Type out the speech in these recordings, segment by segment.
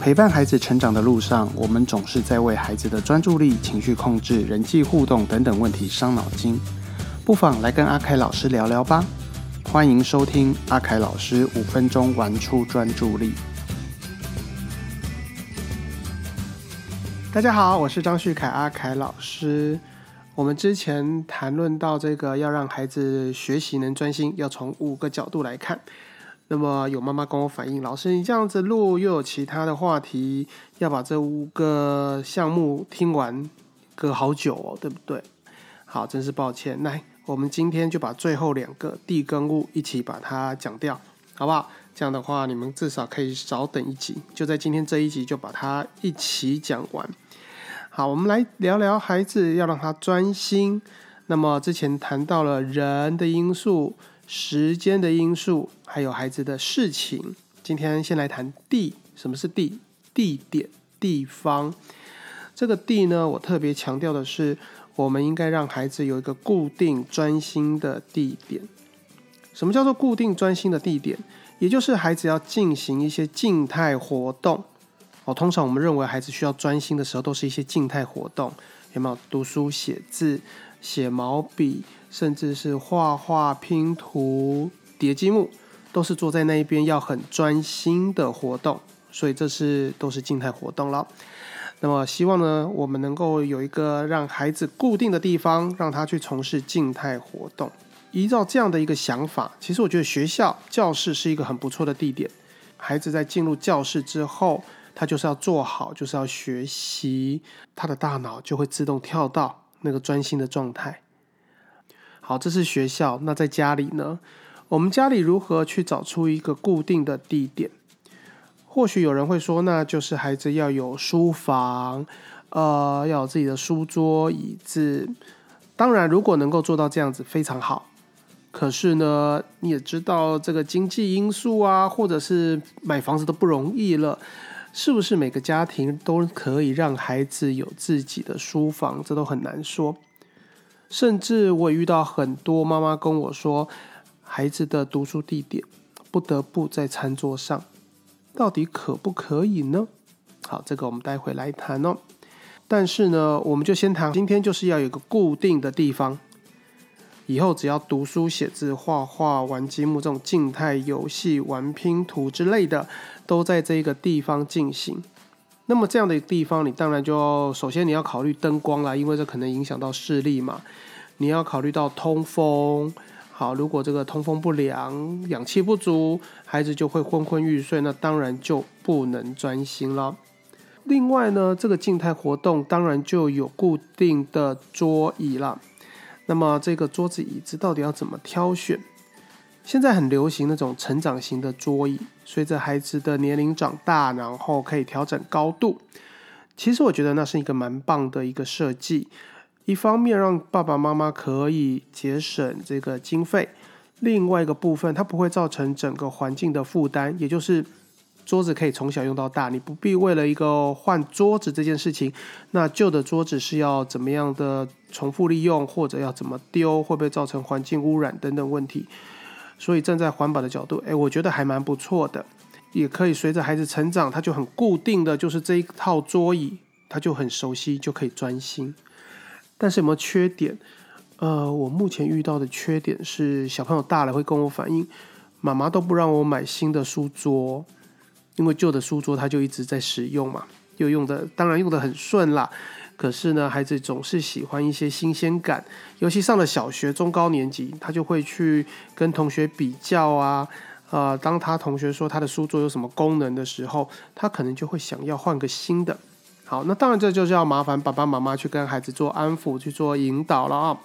陪伴孩子成长的路上，我们总是在为孩子的专注力、情绪控制、人际互动等等问题伤脑筋。不妨来跟阿凯老师聊聊吧。欢迎收听阿凯老师五分钟玩出专注力。大家好，我是张旭凯阿凯老师。我们之前谈论到这个要让孩子学习能专心，要从五个角度来看。那么有妈妈跟我反映，老师你这样子录又有其他的话题，要把这五个项目听完，隔好久哦，对不对？好，真是抱歉。来，我们今天就把最后两个地跟物一起把它讲掉，好不好？这样的话，你们至少可以少等一集，就在今天这一集就把它一起讲完。好，我们来聊聊孩子要让他专心。那么之前谈到了人的因素。时间的因素，还有孩子的事情。今天先来谈地，什么是地？地点、地方。这个地呢，我特别强调的是，我们应该让孩子有一个固定专心的地点。什么叫做固定专心的地点？也就是孩子要进行一些静态活动。哦，通常我们认为孩子需要专心的时候，都是一些静态活动，有没有？读书、写字、写毛笔。甚至是画画、拼图、叠积木，都是坐在那一边要很专心的活动，所以这是都是静态活动了。那么希望呢，我们能够有一个让孩子固定的地方，让他去从事静态活动。依照这样的一个想法，其实我觉得学校教室是一个很不错的地点。孩子在进入教室之后，他就是要做好，就是要学习，他的大脑就会自动跳到那个专心的状态。好，这是学校。那在家里呢？我们家里如何去找出一个固定的地点？或许有人会说，那就是孩子要有书房，呃，要有自己的书桌、椅子。当然，如果能够做到这样子，非常好。可是呢，你也知道这个经济因素啊，或者是买房子都不容易了，是不是每个家庭都可以让孩子有自己的书房？这都很难说。甚至我也遇到很多妈妈跟我说，孩子的读书地点不得不在餐桌上，到底可不可以呢？好，这个我们待会来谈哦。但是呢，我们就先谈，今天就是要有个固定的地方，以后只要读书、写字、画画、玩积木这种静态游戏、玩拼图之类的，都在这个地方进行。那么这样的地方，你当然就首先你要考虑灯光啦，因为这可能影响到视力嘛。你要考虑到通风，好，如果这个通风不良、氧气不足，孩子就会昏昏欲睡，那当然就不能专心了。另外呢，这个静态活动当然就有固定的桌椅了。那么这个桌子椅子到底要怎么挑选？现在很流行那种成长型的桌椅，随着孩子的年龄长大，然后可以调整高度。其实我觉得那是一个蛮棒的一个设计，一方面让爸爸妈妈可以节省这个经费，另外一个部分它不会造成整个环境的负担，也就是桌子可以从小用到大，你不必为了一个换桌子这件事情，那旧的桌子是要怎么样的重复利用，或者要怎么丢，会不会造成环境污染等等问题。所以站在环保的角度，哎，我觉得还蛮不错的，也可以随着孩子成长，他就很固定的就是这一套桌椅，他就很熟悉，就可以专心。但是有没有缺点？呃，我目前遇到的缺点是，小朋友大了会跟我反映，妈妈都不让我买新的书桌，因为旧的书桌他就一直在使用嘛，又用的当然用的很顺啦。可是呢，孩子总是喜欢一些新鲜感，尤其上了小学中高年级，他就会去跟同学比较啊，呃，当他同学说他的书桌有什么功能的时候，他可能就会想要换个新的。好，那当然这就是要麻烦爸爸妈妈去跟孩子做安抚、去做引导了啊。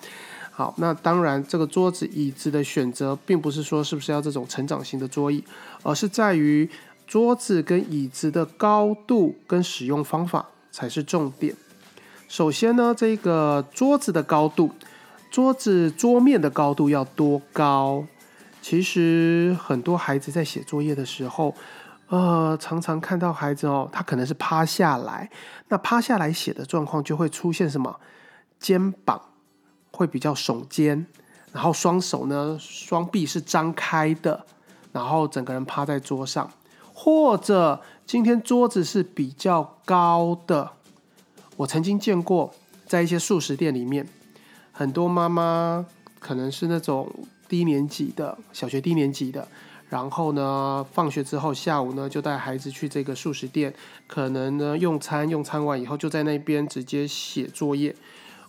好，那当然这个桌子、椅子的选择，并不是说是不是要这种成长型的桌椅，而是在于桌子跟椅子的高度跟使用方法才是重点。首先呢，这个桌子的高度，桌子桌面的高度要多高？其实很多孩子在写作业的时候，呃，常常看到孩子哦，他可能是趴下来，那趴下来写的状况就会出现什么？肩膀会比较耸肩，然后双手呢，双臂是张开的，然后整个人趴在桌上，或者今天桌子是比较高的，我曾经见过，在一些素食店里面，很多妈妈可能是那种低年级的小学低年级的，然后呢，放学之后下午呢，就带孩子去这个素食店，可能呢用餐用餐完以后，就在那边直接写作业。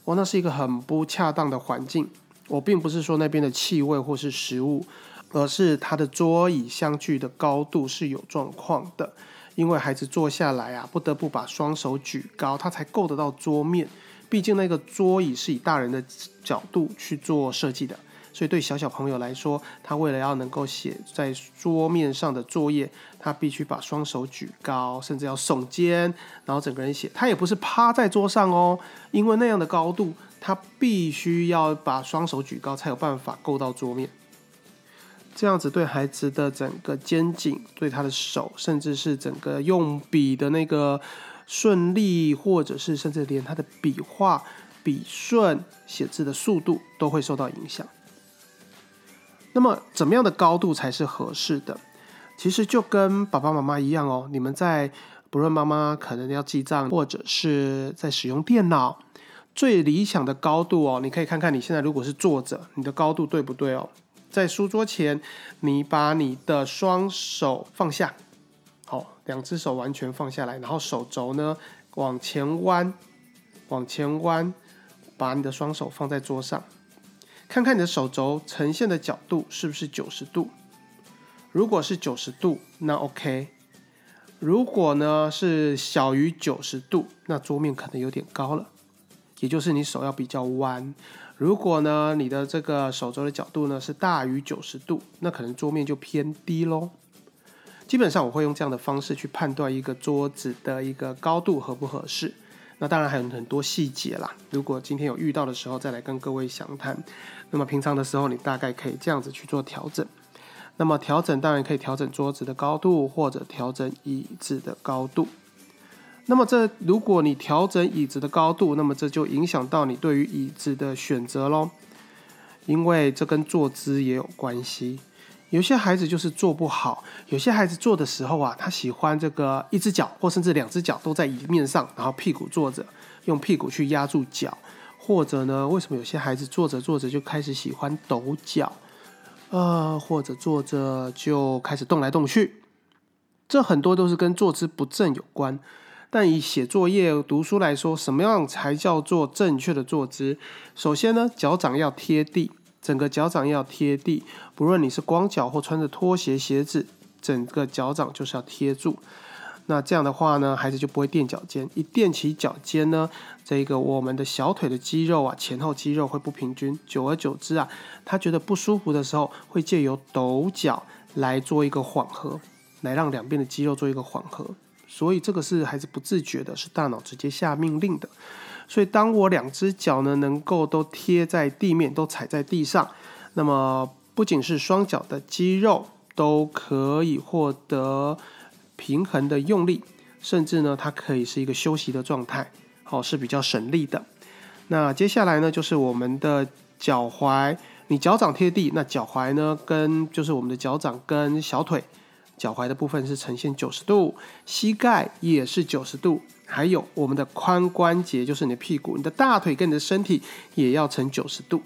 哦，那是一个很不恰当的环境。我并不是说那边的气味或是食物，而是它的桌椅相距的高度是有状况的。因为孩子坐下来啊，不得不把双手举高，他才够得到桌面。毕竟那个桌椅是以大人的角度去做设计的。所以对小小朋友来说，他为了要能够写在桌面上的作业，他必须把双手举高，甚至要耸肩，然后整个人写。他也不是趴在桌上哦，因为那样的高度，他必须要把双手举高，才有办法够到桌面。这样子对孩子的整个肩颈、对他的手，甚至是整个用笔的那个顺利，或者是甚至连他的笔画、笔顺、写字的速度，都会受到影响。那么，怎么样的高度才是合适的？其实就跟爸爸妈妈一样哦。你们在不论妈妈可能要记账，或者是在使用电脑，最理想的高度哦，你可以看看你现在如果是坐着，你的高度对不对哦？在书桌前，你把你的双手放下，好，两只手完全放下来，然后手肘呢往前弯，往前弯，把你的双手放在桌上。看看你的手肘呈现的角度是不是九十度？如果是九十度，那 OK。如果呢是小于九十度，那桌面可能有点高了，也就是你手要比较弯。如果呢你的这个手肘的角度呢是大于九十度，那可能桌面就偏低喽。基本上我会用这样的方式去判断一个桌子的一个高度合不合适。那当然还有很多细节啦。如果今天有遇到的时候，再来跟各位详谈。那么平常的时候，你大概可以这样子去做调整。那么调整当然可以调整桌子的高度，或者调整椅子的高度。那么这如果你调整椅子的高度，那么这就影响到你对于椅子的选择喽，因为这跟坐姿也有关系。有些孩子就是坐不好，有些孩子坐的时候啊，他喜欢这个一只脚或甚至两只脚都在椅面上，然后屁股坐着，用屁股去压住脚，或者呢，为什么有些孩子坐着坐着就开始喜欢抖脚，呃，或者坐着就开始动来动去，这很多都是跟坐姿不正有关。但以写作业、读书来说，什么样才叫做正确的坐姿？首先呢，脚掌要贴地。整个脚掌要贴地，不论你是光脚或穿着拖鞋鞋子，整个脚掌就是要贴住。那这样的话呢，孩子就不会垫脚尖。一垫起脚尖呢，这个我们的小腿的肌肉啊，前后肌肉会不平均。久而久之啊，他觉得不舒服的时候，会借由抖脚来做一个缓和，来让两边的肌肉做一个缓和。所以这个是孩子不自觉的，是大脑直接下命令的。所以，当我两只脚呢能够都贴在地面，都踩在地上，那么不仅是双脚的肌肉都可以获得平衡的用力，甚至呢，它可以是一个休息的状态，好是比较省力的。那接下来呢，就是我们的脚踝，你脚掌贴地，那脚踝呢跟就是我们的脚掌跟小腿。脚踝的部分是呈现九十度，膝盖也是九十度，还有我们的髋关节，就是你的屁股、你的大腿跟你的身体也要呈九十度。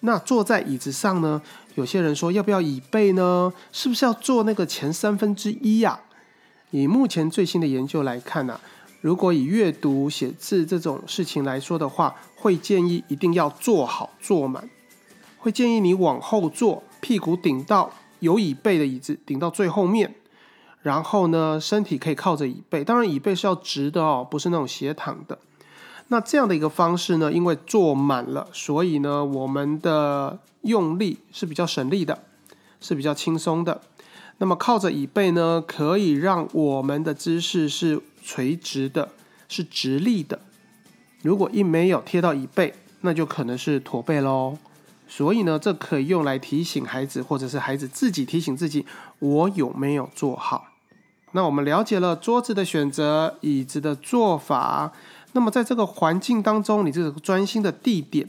那坐在椅子上呢？有些人说要不要椅背呢？是不是要坐那个前三分之一呀？以目前最新的研究来看呢，如果以阅读、写字这种事情来说的话，会建议一定要坐好坐满，会建议你往后坐，屁股顶到。有椅背的椅子顶到最后面，然后呢，身体可以靠着椅背，当然椅背是要直的哦，不是那种斜躺的。那这样的一个方式呢，因为坐满了，所以呢，我们的用力是比较省力的，是比较轻松的。那么靠着椅背呢，可以让我们的姿势是垂直的，是直立的。如果一没有贴到椅背，那就可能是驼背喽。所以呢，这可以用来提醒孩子，或者是孩子自己提醒自己，我有没有做好。那我们了解了桌子的选择、椅子的做法，那么在这个环境当中，你这个专心的地点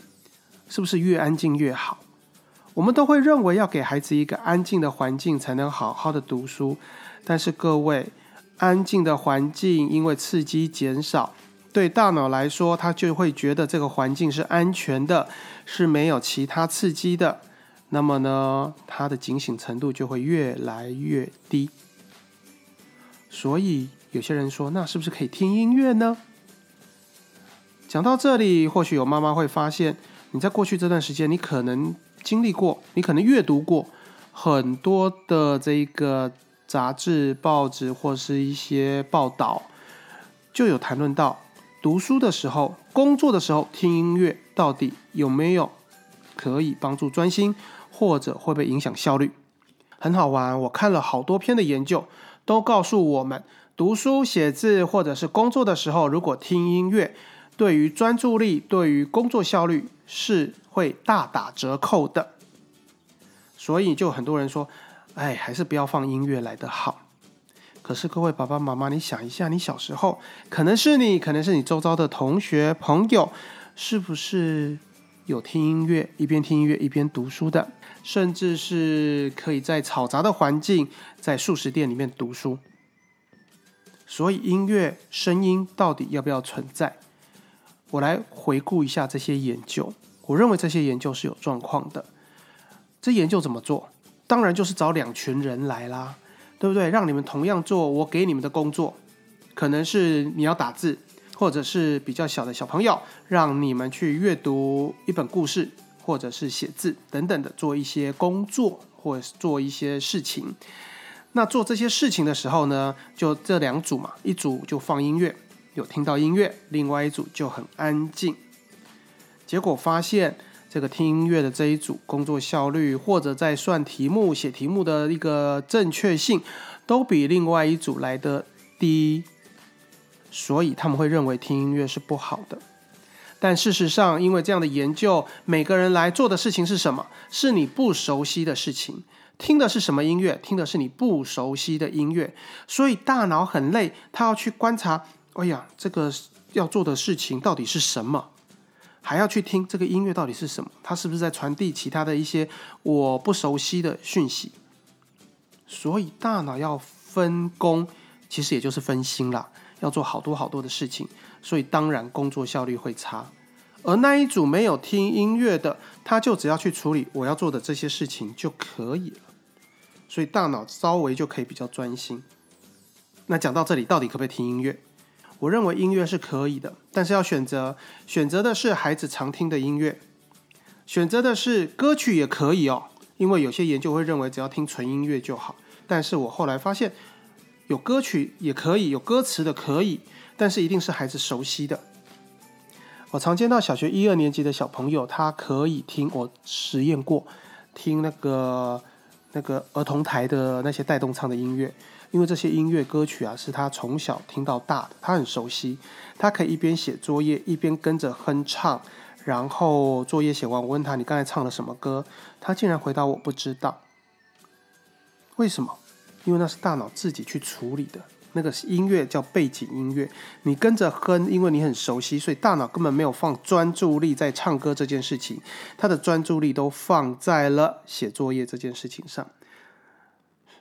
是不是越安静越好？我们都会认为要给孩子一个安静的环境，才能好好的读书。但是各位，安静的环境因为刺激减少，对大脑来说，它就会觉得这个环境是安全的，是没有其他刺激的。那么呢，它的警醒程度就会越来越低。所以有些人说，那是不是可以听音乐呢？讲到这里，或许有妈妈会发现，你在过去这段时间，你可能。经历过，你可能阅读过很多的这个杂志、报纸或是一些报道，就有谈论到读书的时候、工作的时候听音乐到底有没有可以帮助专心，或者会不会影响效率？很好玩，我看了好多篇的研究，都告诉我们，读书、写字或者是工作的时候，如果听音乐，对于专注力、对于工作效率是。会大打折扣的，所以就很多人说，哎，还是不要放音乐来的好。可是各位爸爸妈妈，你想一下，你小时候，可能是你，可能是你周遭的同学朋友，是不是有听音乐，一边听音乐一边读书的？甚至是可以在嘈杂的环境，在素食店里面读书。所以音乐声音到底要不要存在？我来回顾一下这些研究。我认为这些研究是有状况的。这研究怎么做？当然就是找两群人来啦，对不对？让你们同样做我给你们的工作，可能是你要打字，或者是比较小的小朋友，让你们去阅读一本故事，或者是写字等等的，做一些工作或者是做一些事情。那做这些事情的时候呢，就这两组嘛，一组就放音乐，有听到音乐；另外一组就很安静。结果发现，这个听音乐的这一组工作效率，或者在算题目、写题目的一个正确性，都比另外一组来的低。所以他们会认为听音乐是不好的。但事实上，因为这样的研究，每个人来做的事情是什么？是你不熟悉的事情。听的是什么音乐？听的是你不熟悉的音乐。所以大脑很累，他要去观察。哎呀，这个要做的事情到底是什么？还要去听这个音乐到底是什么？它是不是在传递其他的一些我不熟悉的讯息？所以大脑要分工，其实也就是分心啦，要做好多好多的事情，所以当然工作效率会差。而那一组没有听音乐的，他就只要去处理我要做的这些事情就可以了，所以大脑稍微就可以比较专心。那讲到这里，到底可不可以听音乐？我认为音乐是可以的，但是要选择选择的是孩子常听的音乐，选择的是歌曲也可以哦。因为有些研究会认为只要听纯音乐就好，但是我后来发现有歌曲也可以，有歌词的可以，但是一定是孩子熟悉的。我常见到小学一二年级的小朋友，他可以听，我实验过听那个那个儿童台的那些带动唱的音乐。因为这些音乐歌曲啊，是他从小听到大的，他很熟悉。他可以一边写作业，一边跟着哼唱。然后作业写完，我问他：“你刚才唱了什么歌？”他竟然回答：“我不知道。”为什么？因为那是大脑自己去处理的。那个音乐叫背景音乐，你跟着哼，因为你很熟悉，所以大脑根本没有放专注力在唱歌这件事情，他的专注力都放在了写作业这件事情上。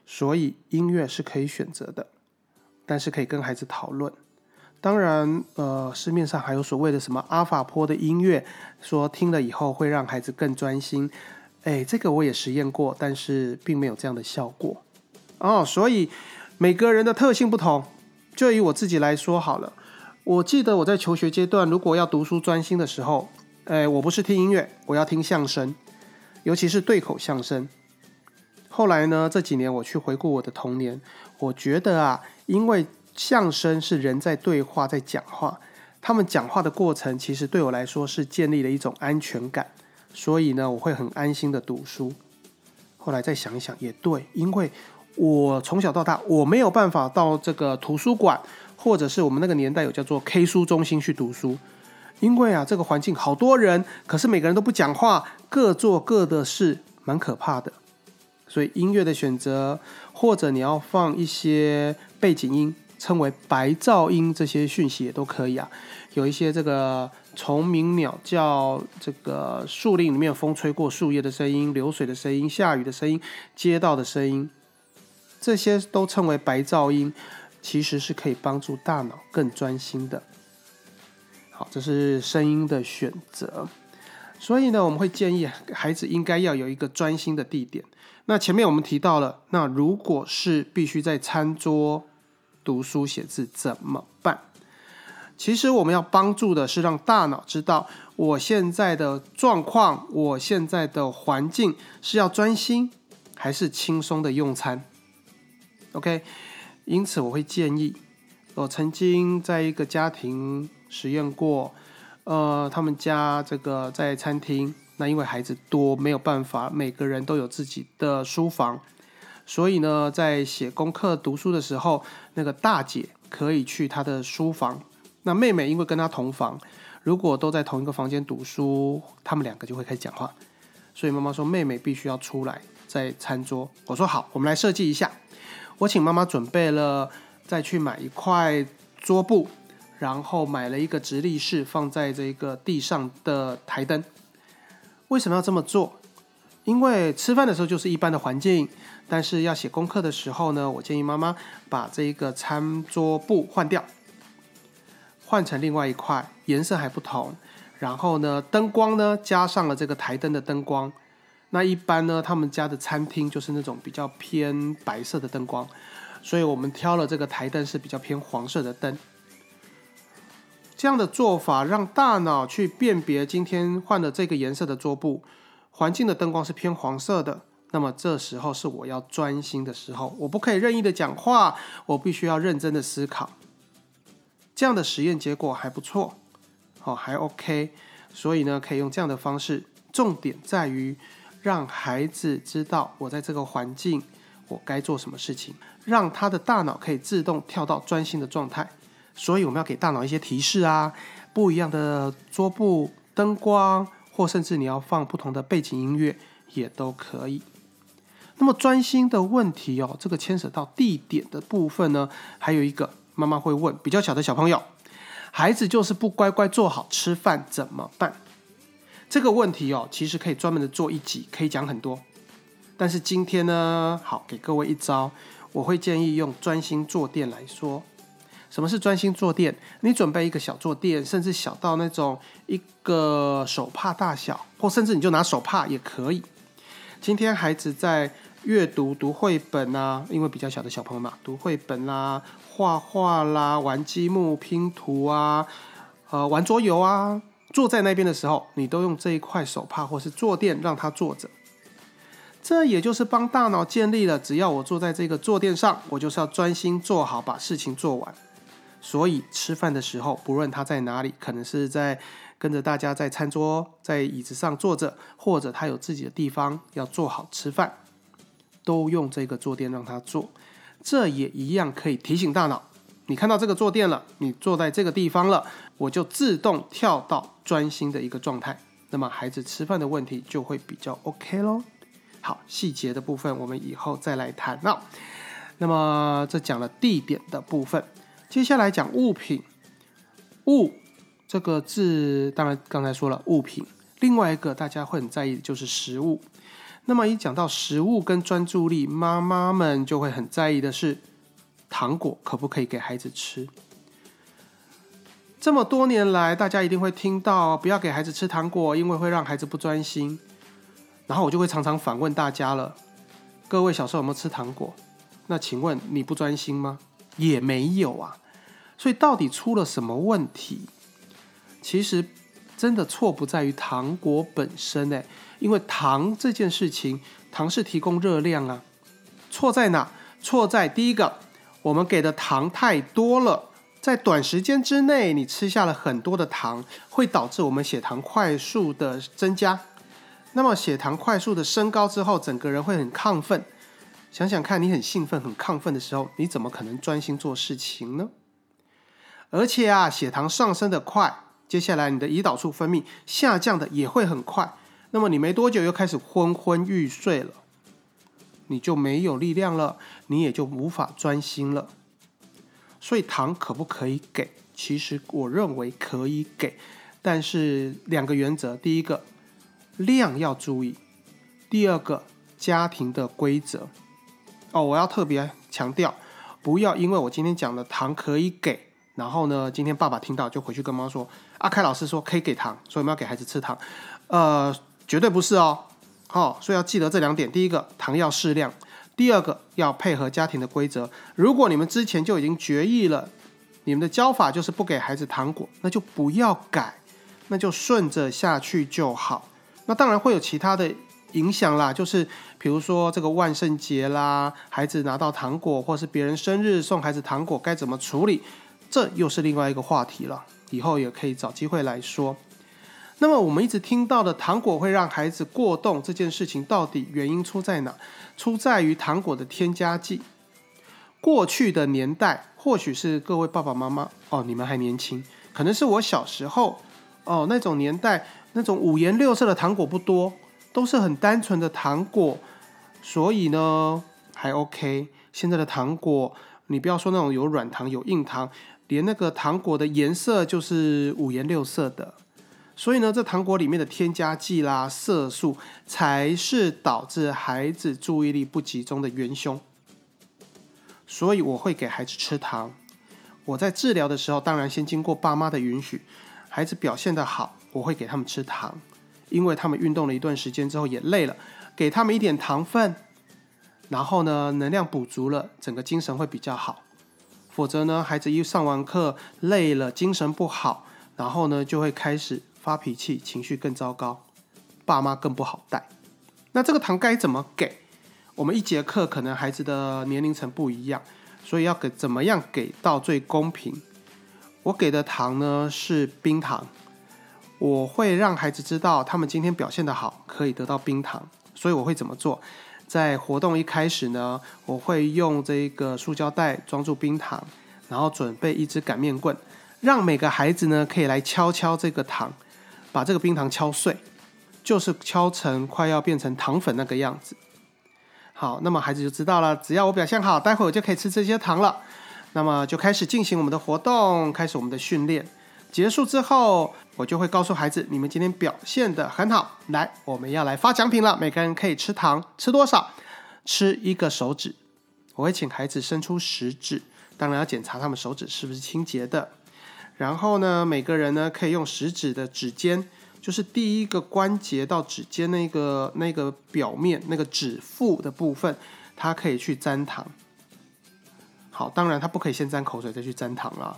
所以音乐是可以选择的，但是可以跟孩子讨论。当然，呃，市面上还有所谓的什么阿法波的音乐，说听了以后会让孩子更专心。哎，这个我也实验过，但是并没有这样的效果。哦，所以每个人的特性不同。就以我自己来说好了，我记得我在求学阶段，如果要读书专心的时候，哎，我不是听音乐，我要听相声，尤其是对口相声。后来呢？这几年我去回顾我的童年，我觉得啊，因为相声是人在对话，在讲话，他们讲话的过程其实对我来说是建立了一种安全感，所以呢，我会很安心的读书。后来再想一想，也对，因为我从小到大我没有办法到这个图书馆，或者是我们那个年代有叫做 K 书中心去读书，因为啊，这个环境好多人，可是每个人都不讲话，各做各的事，蛮可怕的。所以音乐的选择，或者你要放一些背景音，称为白噪音，这些讯息也都可以啊。有一些这个虫鸣鸟叫，这个树林里面风吹过树叶的声音、流水的声音、下雨的声音、街道的声音，这些都称为白噪音，其实是可以帮助大脑更专心的。好，这是声音的选择。所以呢，我们会建议孩子应该要有一个专心的地点。那前面我们提到了，那如果是必须在餐桌读书写字怎么办？其实我们要帮助的是让大脑知道我现在的状况，我现在的环境是要专心还是轻松的用餐。OK，因此我会建议，我曾经在一个家庭实验过。呃，他们家这个在餐厅，那因为孩子多，没有办法每个人都有自己的书房，所以呢，在写功课、读书的时候，那个大姐可以去她的书房，那妹妹因为跟她同房，如果都在同一个房间读书，他们两个就会开始讲话，所以妈妈说妹妹必须要出来在餐桌。我说好，我们来设计一下，我请妈妈准备了，再去买一块桌布。然后买了一个直立式放在这个地上的台灯。为什么要这么做？因为吃饭的时候就是一般的环境，但是要写功课的时候呢，我建议妈妈把这一个餐桌布换掉，换成另外一块，颜色还不同。然后呢，灯光呢加上了这个台灯的灯光。那一般呢，他们家的餐厅就是那种比较偏白色的灯光，所以我们挑了这个台灯是比较偏黄色的灯。这样的做法让大脑去辨别今天换的这个颜色的桌布，环境的灯光是偏黄色的。那么这时候是我要专心的时候，我不可以任意的讲话，我必须要认真的思考。这样的实验结果还不错，哦，还 OK。所以呢，可以用这样的方式。重点在于让孩子知道我在这个环境，我该做什么事情，让他的大脑可以自动跳到专心的状态。所以我们要给大脑一些提示啊，不一样的桌布、灯光，或甚至你要放不同的背景音乐也都可以。那么专心的问题哦，这个牵扯到地点的部分呢，还有一个妈妈会问比较小的小朋友，孩子就是不乖乖坐好吃饭怎么办？这个问题哦，其实可以专门的做一集，可以讲很多。但是今天呢，好给各位一招，我会建议用专心坐垫来说。什么是专心坐垫？你准备一个小坐垫，甚至小到那种一个手帕大小，或甚至你就拿手帕也可以。今天孩子在阅读读绘本啊，因为比较小的小朋友嘛，读绘本啦、画画啦、玩积木拼图啊、呃玩桌游啊，坐在那边的时候，你都用这一块手帕或是坐垫让他坐着。这也就是帮大脑建立了，只要我坐在这个坐垫上，我就是要专心做好，把事情做完。所以吃饭的时候，不论他在哪里，可能是在跟着大家在餐桌、在椅子上坐着，或者他有自己的地方要做好吃饭，都用这个坐垫让他坐。这也一样可以提醒大脑，你看到这个坐垫了，你坐在这个地方了，我就自动跳到专心的一个状态。那么孩子吃饭的问题就会比较 OK 咯。好，细节的部分我们以后再来谈到。那么这讲了地点的部分。接下来讲物品，物这个字当然刚才说了物品，另外一个大家会很在意的就是食物。那么一讲到食物跟专注力，妈妈们就会很在意的是糖果可不可以给孩子吃。这么多年来，大家一定会听到不要给孩子吃糖果，因为会让孩子不专心。然后我就会常常反问大家了：各位小时候有没有吃糖果？那请问你不专心吗？也没有啊，所以到底出了什么问题？其实真的错不在于糖果本身诶，因为糖这件事情，糖是提供热量啊。错在哪？错在第一个，我们给的糖太多了，在短时间之内你吃下了很多的糖，会导致我们血糖快速的增加。那么血糖快速的升高之后，整个人会很亢奋。想想看，你很兴奋、很亢奋的时候，你怎么可能专心做事情呢？而且啊，血糖上升的快，接下来你的胰岛素分泌下降的也会很快。那么你没多久又开始昏昏欲睡了，你就没有力量了，你也就无法专心了。所以糖可不可以给？其实我认为可以给，但是两个原则，第一个量要注意，第二个家庭的规则。哦，我要特别强调，不要因为我今天讲的糖可以给，然后呢，今天爸爸听到就回去跟妈妈说，阿开老师说可以给糖，所以我们要给孩子吃糖。呃，绝对不是哦。好，所以要记得这两点：第一个，糖要适量；第二个，要配合家庭的规则。如果你们之前就已经决议了，你们的教法就是不给孩子糖果，那就不要改，那就顺着下去就好。那当然会有其他的影响啦，就是比如说这个万圣节啦，孩子拿到糖果，或是别人生日送孩子糖果，该怎么处理？这又是另外一个话题了，以后也可以找机会来说。那么我们一直听到的糖果会让孩子过动这件事情，到底原因出在哪？出在于糖果的添加剂。过去的年代，或许是各位爸爸妈妈哦，你们还年轻，可能是我小时候哦，那种年代，那种五颜六色的糖果不多，都是很单纯的糖果，所以呢还 OK。现在的糖果，你不要说那种有软糖有硬糖，连那个糖果的颜色就是五颜六色的。所以呢，这糖果里面的添加剂啦、色素，才是导致孩子注意力不集中的元凶。所以我会给孩子吃糖。我在治疗的时候，当然先经过爸妈的允许，孩子表现的好，我会给他们吃糖，因为他们运动了一段时间之后也累了，给他们一点糖分，然后呢，能量补足了，整个精神会比较好。否则呢，孩子一上完课累了，精神不好，然后呢，就会开始。发脾气，情绪更糟糕，爸妈更不好带。那这个糖该怎么给？我们一节课可能孩子的年龄层不一样，所以要给怎么样给到最公平？我给的糖呢是冰糖，我会让孩子知道他们今天表现的好，可以得到冰糖。所以我会怎么做？在活动一开始呢，我会用这个塑胶袋装住冰糖，然后准备一支擀面棍，让每个孩子呢可以来敲敲这个糖。把这个冰糖敲碎，就是敲成快要变成糖粉那个样子。好，那么孩子就知道了，只要我表现好，待会我就可以吃这些糖了。那么就开始进行我们的活动，开始我们的训练。结束之后，我就会告诉孩子，你们今天表现的很好，来，我们要来发奖品了。每个人可以吃糖，吃多少？吃一个手指。我会请孩子伸出食指，当然要检查他们手指是不是清洁的。然后呢，每个人呢可以用食指的指尖，就是第一个关节到指尖那个那个表面那个指腹的部分，它可以去沾糖。好，当然它不可以先沾口水再去沾糖啊，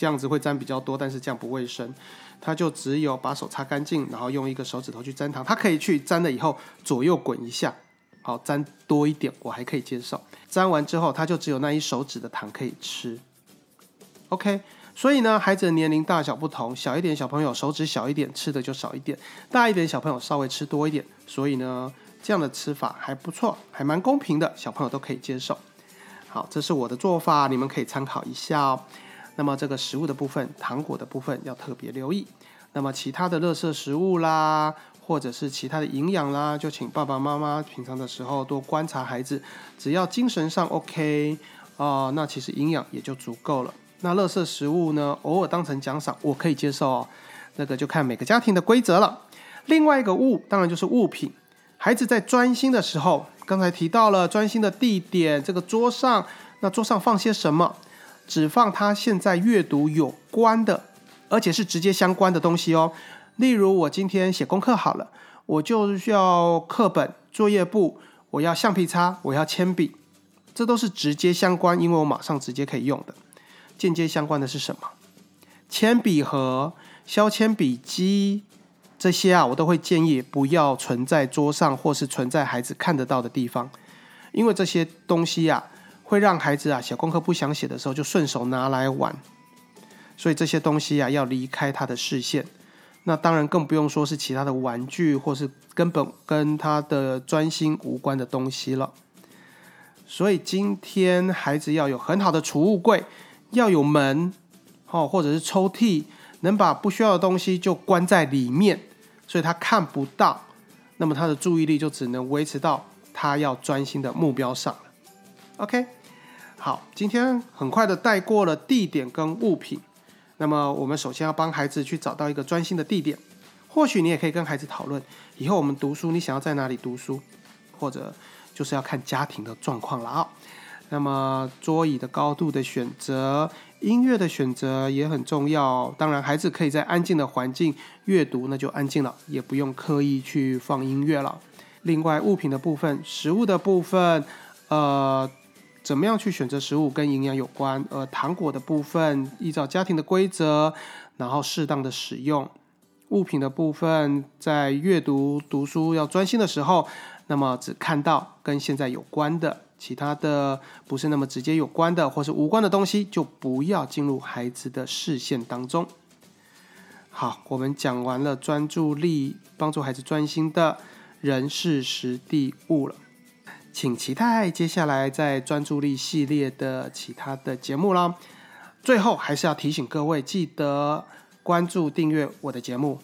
这样子会沾比较多，但是这样不卫生。它就只有把手擦干净，然后用一个手指头去沾糖。它可以去沾了以后左右滚一下，好，沾多一点我还可以接受。沾完之后，它就只有那一手指的糖可以吃。OK。所以呢，孩子的年龄大小不同，小一点小朋友手指小一点，吃的就少一点；大一点小朋友稍微吃多一点。所以呢，这样的吃法还不错，还蛮公平的，小朋友都可以接受。好，这是我的做法，你们可以参考一下哦。那么这个食物的部分，糖果的部分要特别留意。那么其他的乐色食物啦，或者是其他的营养啦，就请爸爸妈妈平常的时候多观察孩子，只要精神上 OK 啊，那其实营养也就足够了。那垃圾食物呢？偶尔当成奖赏，我可以接受哦。那个就看每个家庭的规则了。另外一个物，当然就是物品。孩子在专心的时候，刚才提到了专心的地点，这个桌上，那桌上放些什么？只放他现在阅读有关的，而且是直接相关的东西哦。例如，我今天写功课好了，我就需要课本、作业簿，我要橡皮擦，我要铅笔，这都是直接相关，因为我马上直接可以用的。间接相关的是什么？铅笔盒、削铅笔机这些啊，我都会建议不要存在桌上或是存在孩子看得到的地方，因为这些东西啊，会让孩子啊写功课不想写的时候就顺手拿来玩，所以这些东西啊要离开他的视线。那当然更不用说是其他的玩具或是根本跟他的专心无关的东西了。所以今天孩子要有很好的储物柜。要有门，哦，或者是抽屉，能把不需要的东西就关在里面，所以他看不到，那么他的注意力就只能维持到他要专心的目标上了。OK，好，今天很快的带过了地点跟物品，那么我们首先要帮孩子去找到一个专心的地点。或许你也可以跟孩子讨论，以后我们读书，你想要在哪里读书，或者就是要看家庭的状况了啊。那么桌椅的高度的选择，音乐的选择也很重要。当然，孩子可以在安静的环境阅读，那就安静了，也不用刻意去放音乐了。另外，物品的部分，食物的部分，呃，怎么样去选择食物跟营养有关。而，糖果的部分，依照家庭的规则，然后适当的使用。物品的部分，在阅读读书要专心的时候，那么只看到跟现在有关的，其他的不是那么直接有关的或是无关的东西，就不要进入孩子的视线当中。好，我们讲完了专注力，帮助孩子专心的人事时地物了，请期待接下来在专注力系列的其他的节目啦。最后还是要提醒各位，记得。关注订阅我的节目，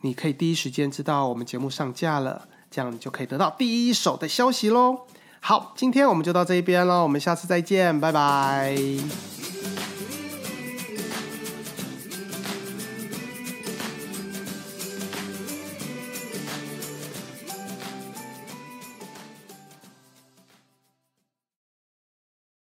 你可以第一时间知道我们节目上架了，这样你就可以得到第一手的消息喽。好，今天我们就到这边了，我们下次再见，拜拜。